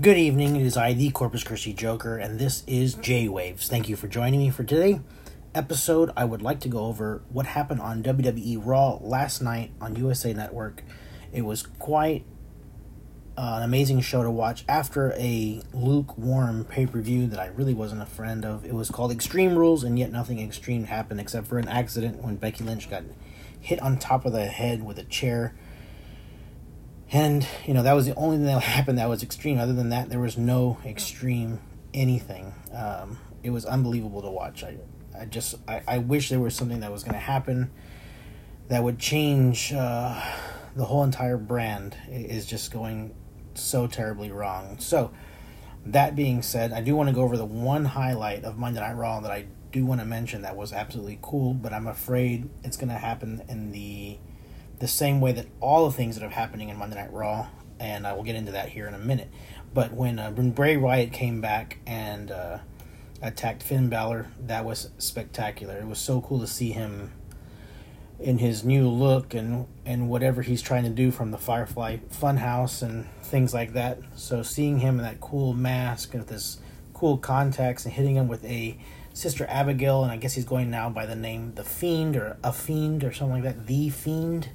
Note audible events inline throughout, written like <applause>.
Good evening. It is I, the Corpus Christi Joker, and this is J Waves. Thank you for joining me for today episode. I would like to go over what happened on WWE Raw last night on USA Network. It was quite uh, an amazing show to watch after a lukewarm pay per view that I really wasn't a friend of. It was called Extreme Rules, and yet nothing extreme happened except for an accident when Becky Lynch got hit on top of the head with a chair and, you know, that was the only thing that <laughs> happened that was extreme. Other than that, there was no extreme anything. Um, it was unbelievable to watch. I, I just, I, I wish there was something that was going to happen that would change uh, the whole entire brand. It is just going so terribly wrong. So, that being said, I do want to go over the one highlight of Monday Night Raw that I do want to mention that was absolutely cool, but I'm afraid it's going to happen in the the same way that all the things that are happening in Monday Night Raw, and I will get into that here in a minute. But when uh, when Bray Wyatt came back and uh, attacked Finn Balor, that was spectacular. It was so cool to see him in his new look and and whatever he's trying to do from the Firefly Funhouse and things like that. So seeing him in that cool mask and with his cool contacts and hitting him with a Sister Abigail, and I guess he's going now by the name The Fiend or A Fiend or something like that. The Fiend.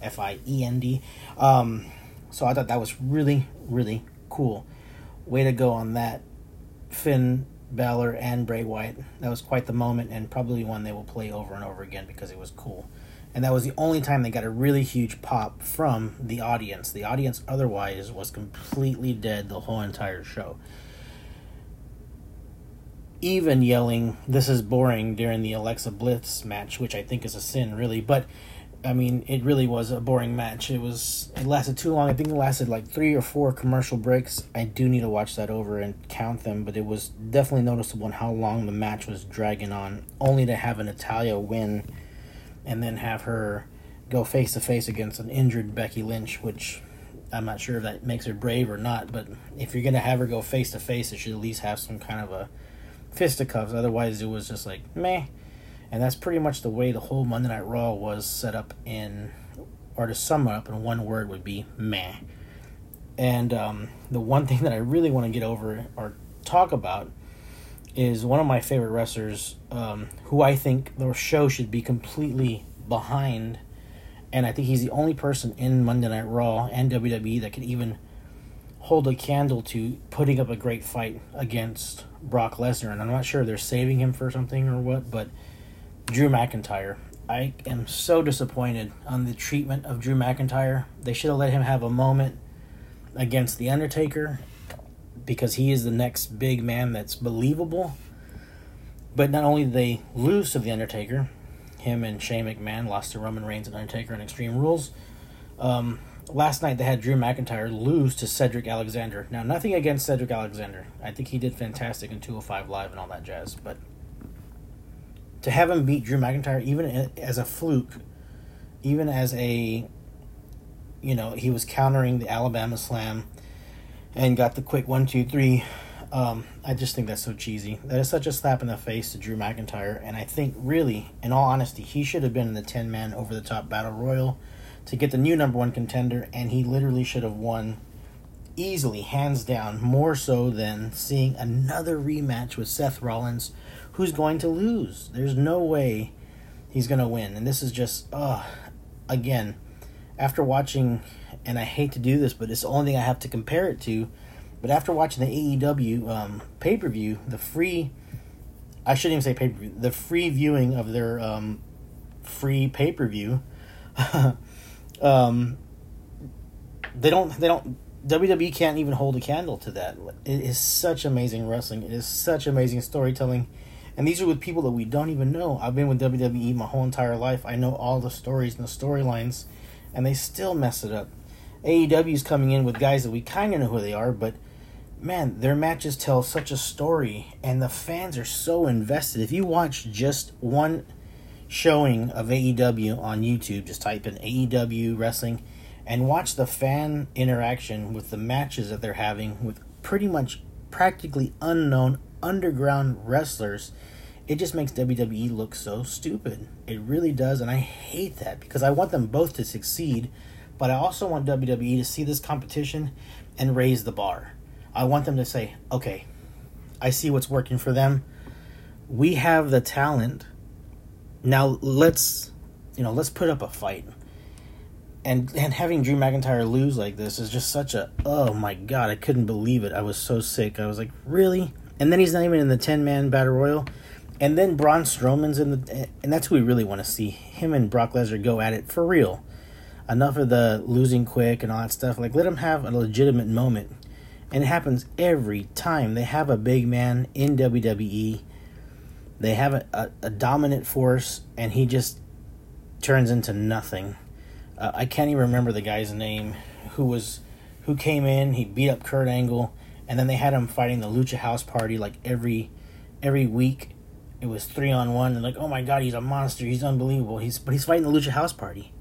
F I E N D. Um, so I thought that was really, really cool. Way to go on that. Finn Balor and Bray Wyatt. That was quite the moment, and probably one they will play over and over again because it was cool. And that was the only time they got a really huge pop from the audience. The audience otherwise was completely dead the whole entire show. Even yelling, This is boring during the Alexa Bliss match, which I think is a sin, really. But I mean, it really was a boring match. It was it lasted too long. I think it lasted like three or four commercial breaks. I do need to watch that over and count them, but it was definitely noticeable in how long the match was dragging on, only to have an Natalya win, and then have her go face to face against an injured Becky Lynch, which I'm not sure if that makes her brave or not. But if you're gonna have her go face to face, it should at least have some kind of a fisticuffs. Otherwise, it was just like meh and that's pretty much the way the whole Monday Night Raw was set up in, or to sum it up in one word would be meh. And um, the one thing that I really want to get over or talk about is one of my favorite wrestlers, um, who I think the show should be completely behind, and I think he's the only person in Monday Night Raw and WWE that could even hold a candle to putting up a great fight against Brock Lesnar. And I'm not sure they're saving him for something or what, but Drew McIntyre. I am so disappointed on the treatment of Drew McIntyre. They should have let him have a moment against The Undertaker because he is the next big man that's believable. But not only did they lose to The Undertaker, him and Shane McMahon lost to Roman Reigns and Undertaker in Extreme Rules. Um, last night they had Drew McIntyre lose to Cedric Alexander. Now, nothing against Cedric Alexander. I think he did fantastic in 205 Live and all that jazz, but to have him beat Drew McIntyre, even as a fluke, even as a, you know, he was countering the Alabama Slam, and got the quick one two three. Um, I just think that's so cheesy. That is such a slap in the face to Drew McIntyre, and I think really, in all honesty, he should have been in the ten man over the top battle royal to get the new number one contender, and he literally should have won easily, hands down, more so than seeing another rematch with Seth Rollins who's going to lose. There's no way he's going to win. And this is just, uh, again, after watching, and I hate to do this, but it's the only thing I have to compare it to. But after watching the AEW um, pay per view, the free, I shouldn't even say pay per view, the free viewing of their um, free pay per view, <laughs> um, they don't, they don't, WWE can't even hold a candle to that. It is such amazing wrestling. It is such amazing storytelling and these are with people that we don't even know. I've been with WWE my whole entire life. I know all the stories and the storylines, and they still mess it up. AEW is coming in with guys that we kind of know who they are, but man, their matches tell such a story, and the fans are so invested. If you watch just one showing of AEW on YouTube, just type in AEW wrestling and watch the fan interaction with the matches that they're having with pretty much practically unknown underground wrestlers it just makes WWE look so stupid. It really does, and I hate that because I want them both to succeed, but I also want WWE to see this competition and raise the bar. I want them to say, okay, I see what's working for them. We have the talent. Now let's, you know, let's put up a fight. And and having Drew McIntyre lose like this is just such a oh my god, I couldn't believe it. I was so sick. I was like, really? And then he's not even in the ten man battle royal. And then Braun Strowman's in the and that's who we really want to see. Him and Brock Lesnar go at it for real. Enough of the losing quick and all that stuff. Like let them have a legitimate moment and it happens every time. They have a big man in WWE. They have a, a, a dominant force, and he just turns into nothing. Uh, I can't even remember the guy's name who was who came in. He beat up Kurt Angle, and then they had him fighting the Lucha House Party like every every week. It was three on one, and like, oh my god, he's a monster. He's unbelievable. He's but he's fighting the Lucha House Party.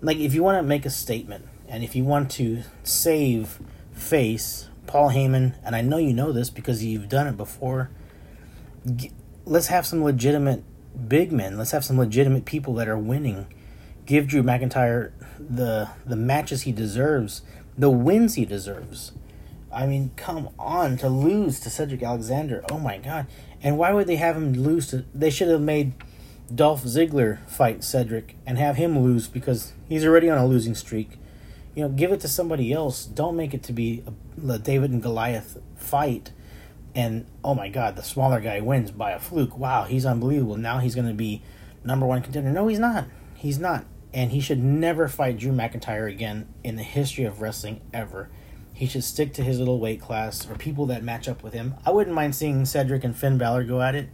Like, if you want to make a statement, and if you want to save face Paul Heyman, and I know you know this because you've done it before. let's have some legitimate big men. Let's have some legitimate people that are winning. Give Drew McIntyre the the matches he deserves, the wins he deserves. I mean, come on to lose to Cedric Alexander. Oh my god! And why would they have him lose to? They should have made Dolph Ziggler fight Cedric and have him lose because he's already on a losing streak you know, give it to somebody else. Don't make it to be a, a David and Goliath fight. And oh my God, the smaller guy wins by a fluke. Wow, he's unbelievable. Now he's going to be number one contender. No, he's not. He's not. And he should never fight Drew McIntyre again in the history of wrestling ever. He should stick to his little weight class or people that match up with him. I wouldn't mind seeing Cedric and Finn Balor go at it.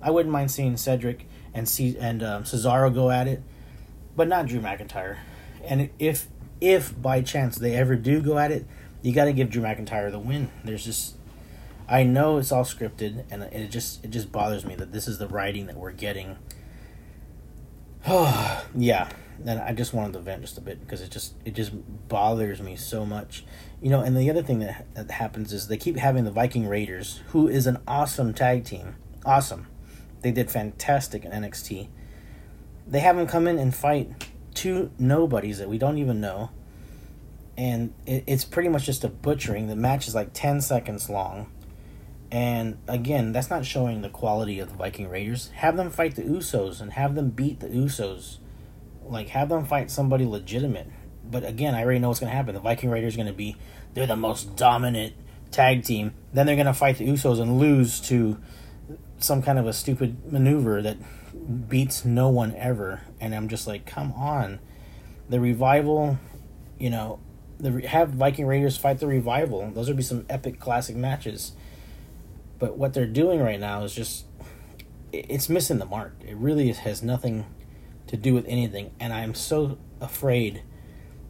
I wouldn't mind seeing Cedric and C- and um, Cesaro go at it, but not Drew McIntyre. And if if by chance they ever do go at it, you got to give Drew McIntyre the win. There's just, I know it's all scripted, and it just it just bothers me that this is the writing that we're getting. <sighs> Yeah, and I just wanted to vent just a bit because it just it just bothers me so much, you know. And the other thing that that happens is they keep having the Viking Raiders, who is an awesome tag team, awesome. They did fantastic in NXT. They have them come in and fight two nobodies that we don't even know. And it, it's pretty much just a butchering. The match is like 10 seconds long. And again, that's not showing the quality of the Viking Raiders. Have them fight the Usos and have them beat the Usos. Like, have them fight somebody legitimate. But again, I already know what's to happen. The Viking Raiders to be, they're the most dominant tag team. Then they're to fight the Usos and lose to some kind of a stupid maneuver that beats no one ever, and I'm just like, come on. The revival, you know, the have Viking Raiders fight the revival. Those would be some epic classic matches. But what they're doing right now is just it's missing the mark. It really has nothing to do with anything, and I'm so afraid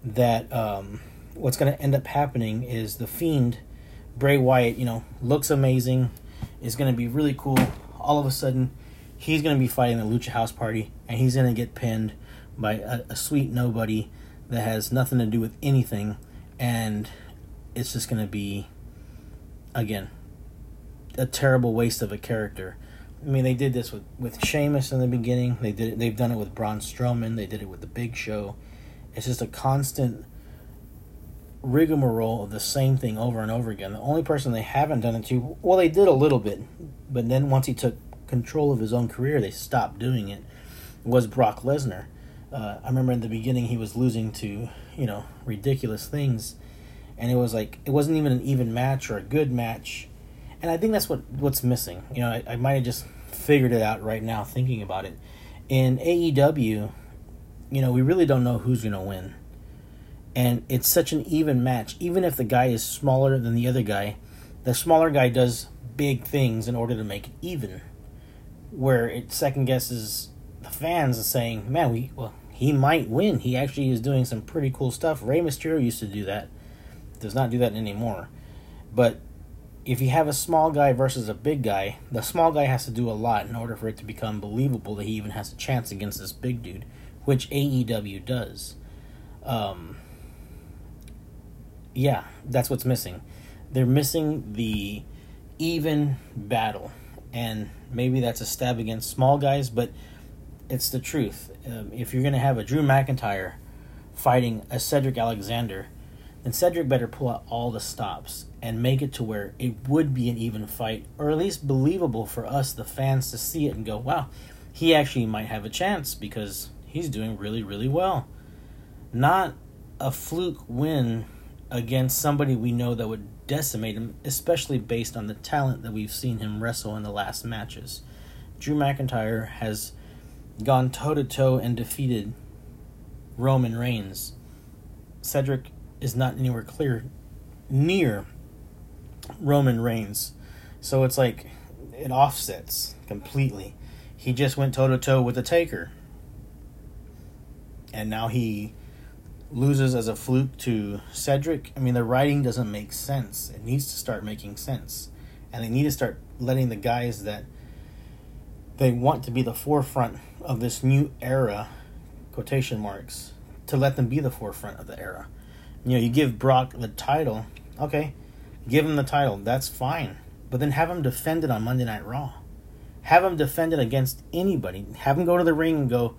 that um, what's going to end up happening is the Fiend, Bray Wyatt, you know, looks amazing, is going to be really cool. All of a sudden, he's going to be fighting the Lucha House Party, and he's going to get pinned by a, a, sweet nobody that has nothing to do with anything, and it's just going to be, again, a terrible waste of a character. I mean, they did this with with Sheamus in the beginning. They did it, they've done it with Braun Strowman. They did it with the Big Show. It's just a constant rigmarole of the same thing over and over again. The only person they haven't done it to, well, they did a little bit, but then once he took control of his own career, they stopped doing it, was Brock Lesnar. Uh, I remember in the beginning he was losing to, you know, ridiculous things. And it was like, it wasn't even an even match or a good match. And I think that's what what's missing. You know, I, I might have just figured it out right now thinking about it. In AEW, you know, we really don't know who's going to win. And it's such an even match. Even if the guy is smaller than the other guy, the smaller guy does big things in order to make it even where it second guesses the fans and saying, "Man, we well, he might win. He actually is doing some pretty cool stuff." Rey Mysterio used to do that. Does not do that anymore. But if you have a small guy versus a big guy, the small guy has to do a lot in order for it to become believable that he even has a chance against this big dude, which AEW does. Um, yeah, that's what's missing. They're missing the even battle and maybe that's a stab against small guys, but it's the truth. Um, if you're going to have a Drew McIntyre fighting a Cedric Alexander, then Cedric better pull out all the stops and make it to where it would be an even fight, or at least believable for us, the fans, to see it and go, wow, he actually might have a chance because he's doing really, really well. Not a fluke win against somebody we know that would decimate him, especially based on the talent that we've seen him wrestle in the last matches. Drew McIntyre has gone toe to toe and defeated Roman Reigns. Cedric is not anywhere clear near Roman Reigns. So it's like it offsets completely. He just went toe to toe with the Taker. And now he loses as a fluke to Cedric. I mean, the writing doesn't make sense. It needs to start making sense. And they need to start letting the guys that they want to be the forefront of this new era, quotation marks, to let them be the forefront of the era. You know, you give Brock the title, okay, give him the title, that's fine. But then have him defend it on Monday Night Raw. Have him defend it against anybody. Have him go to the ring and go,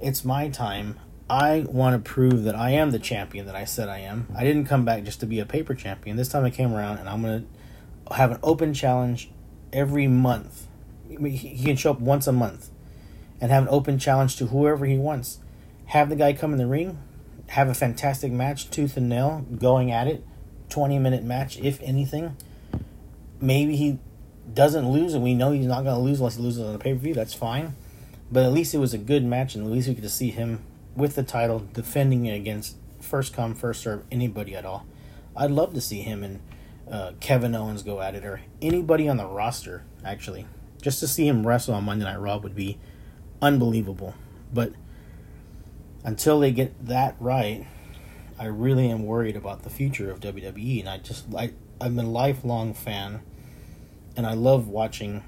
it's my time. I want to prove that I am the champion that I said I am. I didn't come back just to be a paper champion. This time I came around and I'm going to have an open challenge every month. He can show up once a month and have an open challenge to whoever he wants. Have the guy come in the ring, have a fantastic match, tooth and nail, going at it, 20 minute match, if anything. Maybe he doesn't lose, and we know he's not going to lose unless he loses on the pay per view. That's fine. But at least it was a good match, and at least we get to see him with the title defending it against first come, first serve anybody at all. I'd love to see him and uh, Kevin Owens go at it, or anybody on the roster, actually. Just to see him wrestle on Monday Night Raw would be unbelievable. But until they get that right, I really am worried about the future of WWE. And I just, I, I'm a lifelong fan, and I love watching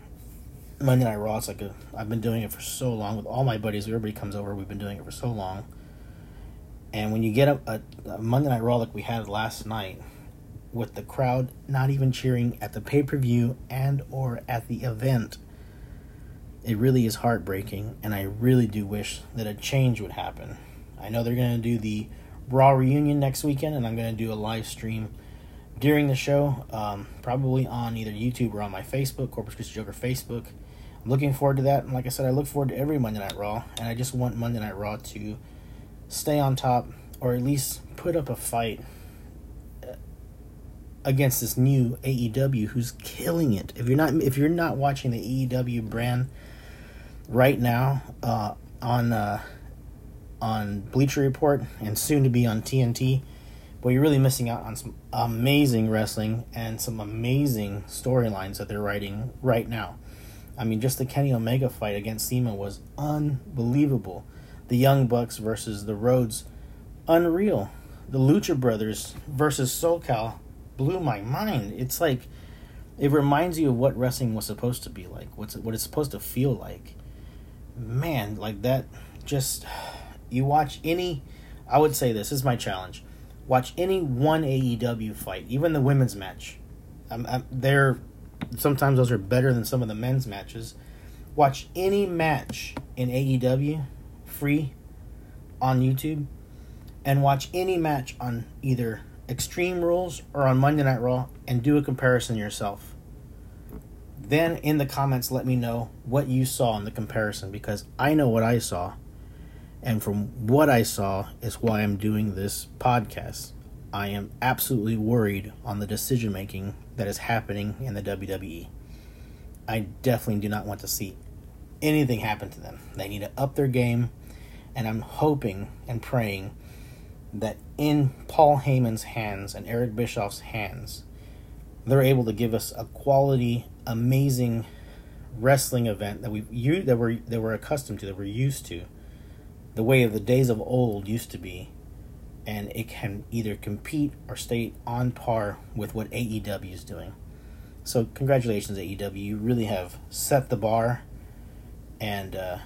Monday Night Raw. It's like a, I've been doing it for so long with all my buddies. Everybody comes over. We've been doing it for so long. And when you get a, a, a Monday Night Raw like we had last night, with the crowd not even cheering at the pay per view and or at the event, it really is heartbreaking. And I really do wish that a change would happen. I know they're gonna do the Raw reunion next weekend, and I'm gonna do a live stream during the show, um, probably on either YouTube or on my Facebook, Corpus Christi Joker Facebook. I'm looking forward to that. And like I said, I look forward to every Monday Night Raw, and I just want Monday Night Raw to stay on top or at least put up a fight uh, against this new AEW who's killing it. If you're not if you're not watching the AEW brand right now uh, on uh, on Bleacher Report and soon to be on TNT, but you're really missing out on some amazing wrestling and some amazing storylines that they're writing right now. I mean, just the Kenny Omega fight against CIMA was unbelievable. The Young Bucks versus the Rhodes, unreal. The Lucha Brothers versus SoCal blew my mind. It's like it reminds you of what wrestling was supposed to be like. What's what it's supposed to feel like. Man, like that. Just you watch any. I would say this, this is my challenge. Watch any one AEW fight, even the women's match. I'm, I'm, they're sometimes those are better than some of the men's matches. Watch any match in AEW free on YouTube and watch any match on either Extreme Rules or on Monday Night Raw and do a comparison yourself. Then in the comments, let me know what you saw in the comparison because I know what I saw. And from what I saw is why I'm doing this podcast. I am absolutely worried on the decision making that is happening in the WWE. I definitely do not want to see anything happen to them. They need to up their game, and I'm hoping and praying that in Paul Heyman's hands and Eric Bischoff's hands, they're able to give us a quality, amazing wrestling event that we that we're that we're accustomed to, that we're used to, the way of the days of old used to be and it can either compete or stay on par with what AEW is doing. So, congratulations, AEW. You really have set the bar, and uh,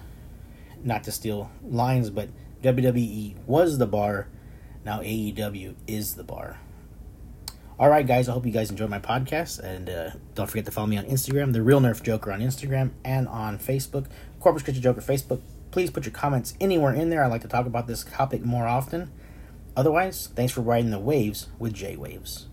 not to steal lines, but WWE was the bar. Now AEW is the bar. All right, guys. I hope you guys enjoyed my podcast, and uh, don't forget to follow me on Instagram, the Real Nerf Joker on Instagram and on Facebook, Corpus Christi Joker Facebook. Please put your comments anywhere in there. I like to talk about this topic more often. Otherwise, thanks for riding the waves with J Waves.